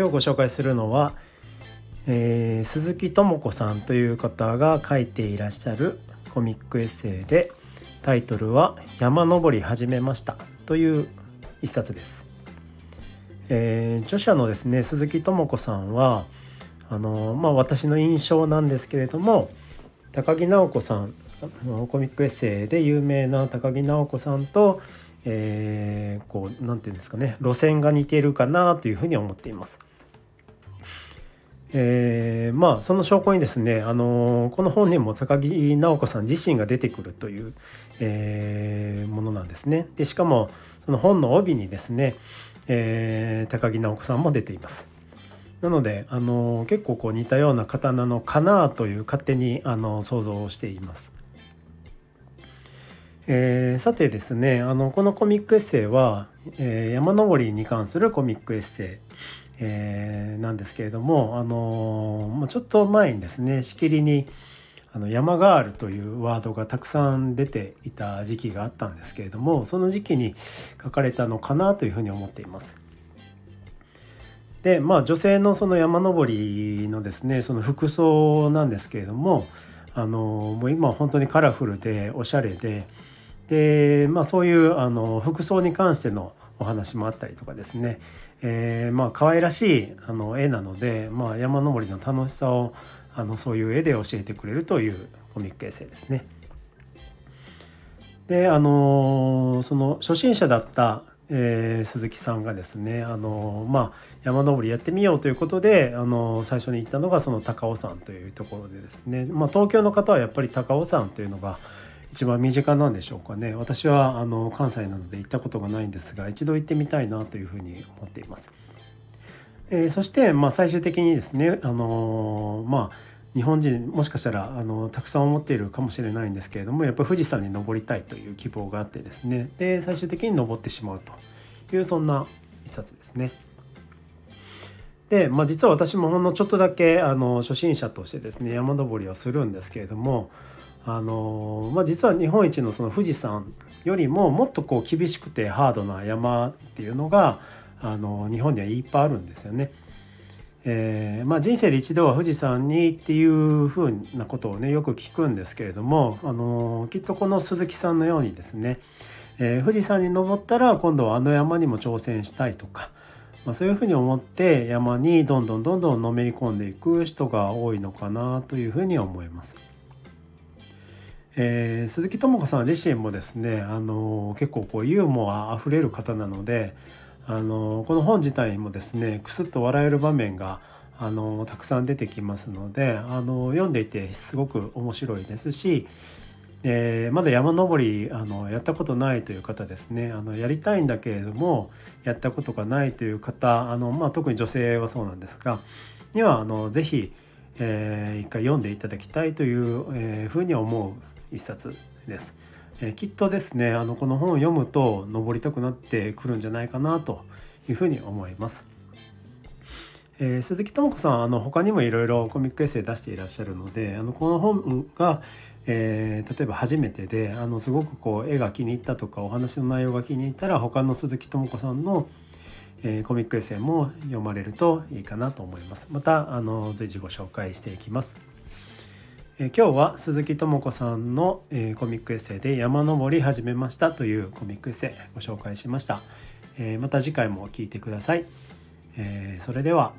今日ご紹介するのは、えー、鈴木智子さんという方が書いていらっしゃるコミックエッセイでタイトルは「山登り始めました」という一冊です。えー、著者のですね鈴木智子さんはあのまあ私の印象なんですけれども高木直子さんコミックエッセイで有名な高木直子さんと、えー、こうなんていうんですかね路線が似ているかなというふうに思っています。えー、まあその証拠にですね、あのこの本にも高木直子さん自身が出てくるという、えー、ものなんですね。でしかもその本の帯にですね、えー、高木直子さんも出ています。なので、あの結構こう似たような方なのかなという勝手にあの想像をしています。えー、さてですねあのこのコミックエッセイは、えー、山登りに関するコミックエッセイ、えー、なんですけれども、あのちょっと前にですねしきりにあの山ガールというワードがたくさん出ていた時期があったんですけれどもその時期に書かれたのかなというふうに思っています。でまあ女性のその山登りのですねその服装なんですけれどもあのもう今本当にカラフルでおしゃれでで、まあ、そういうあの服装に関してのお話もあったりとかですね、えー、まあ可愛らしいあの絵なので、まあ、山登りの楽しさをあのそういう絵で教えてくれるというコミックエッセイですね。であのその初心者だったえー、鈴木さんがですねあの、まあ、山登りやってみようということであの最初に行ったのがその高尾山というところでですね、まあ、東京の方はやっぱり高尾山というのが一番身近なんでしょうかね私はあの関西なので行ったことがないんですが一度行ってみたいなというふうに思っています。えー、そして、まあ、最終的にですね、あのまあ日本人もしかしたらあのたくさん思っているかもしれないんですけれどもやっぱり富士山に登りたいという希望があってですねで最終的に登ってしまうというそんな一冊ですね。で、まあ、実は私もほんのちょっとだけあの初心者としてですね山登りをするんですけれどもあの、まあ、実は日本一のその富士山よりももっとこう厳しくてハードな山っていうのがあの日本にはいっぱいあるんですよね。えー、まあ、人生で一度は富士山にっていうふうなことをねよく聞くんですけれども、あのきっとこの鈴木さんのようにですね、えー、富士山に登ったら今度はあの山にも挑戦したいとか、まあ、そういうふうに思って山にどんどんどんどんのめり込んでいく人が多いのかなというふうに思います。えー、鈴木智子さん自身もですね、あの結構こうユーモアあふれる方なのであのこの本自体もですねクスッと笑える場面があのたくさん出てきますのであの読んでいてすごく面白いですし、えー、まだ山登りあのやったことないという方ですねあのやりたいんだけれどもやったことがないという方あの、まあ、特に女性はそうなんですがにはあのぜひ、えー、一回読んでいただきたいという、えー、ふうに思う一冊です。えきっとですねあのこの本を読むと登りたくなってくるんじゃないかなというふうに思います。えー、鈴木智子さんあの他にもいろいろコミックエッセイ出していらっしゃるのであのこの本が、えー、例えば初めてであのすごくこう絵が気に入ったとかお話の内容が気に入ったら他の鈴木智子さんの、えー、コミックエッセイも読まれるといいかなと思います。またあの随時ご紹介していきます。え今日は鈴木智子さんの、えコミックエッセイで「山登り始めました」というコミックエッセイご紹介しました、えまた次回も聴いてください、えそれでは。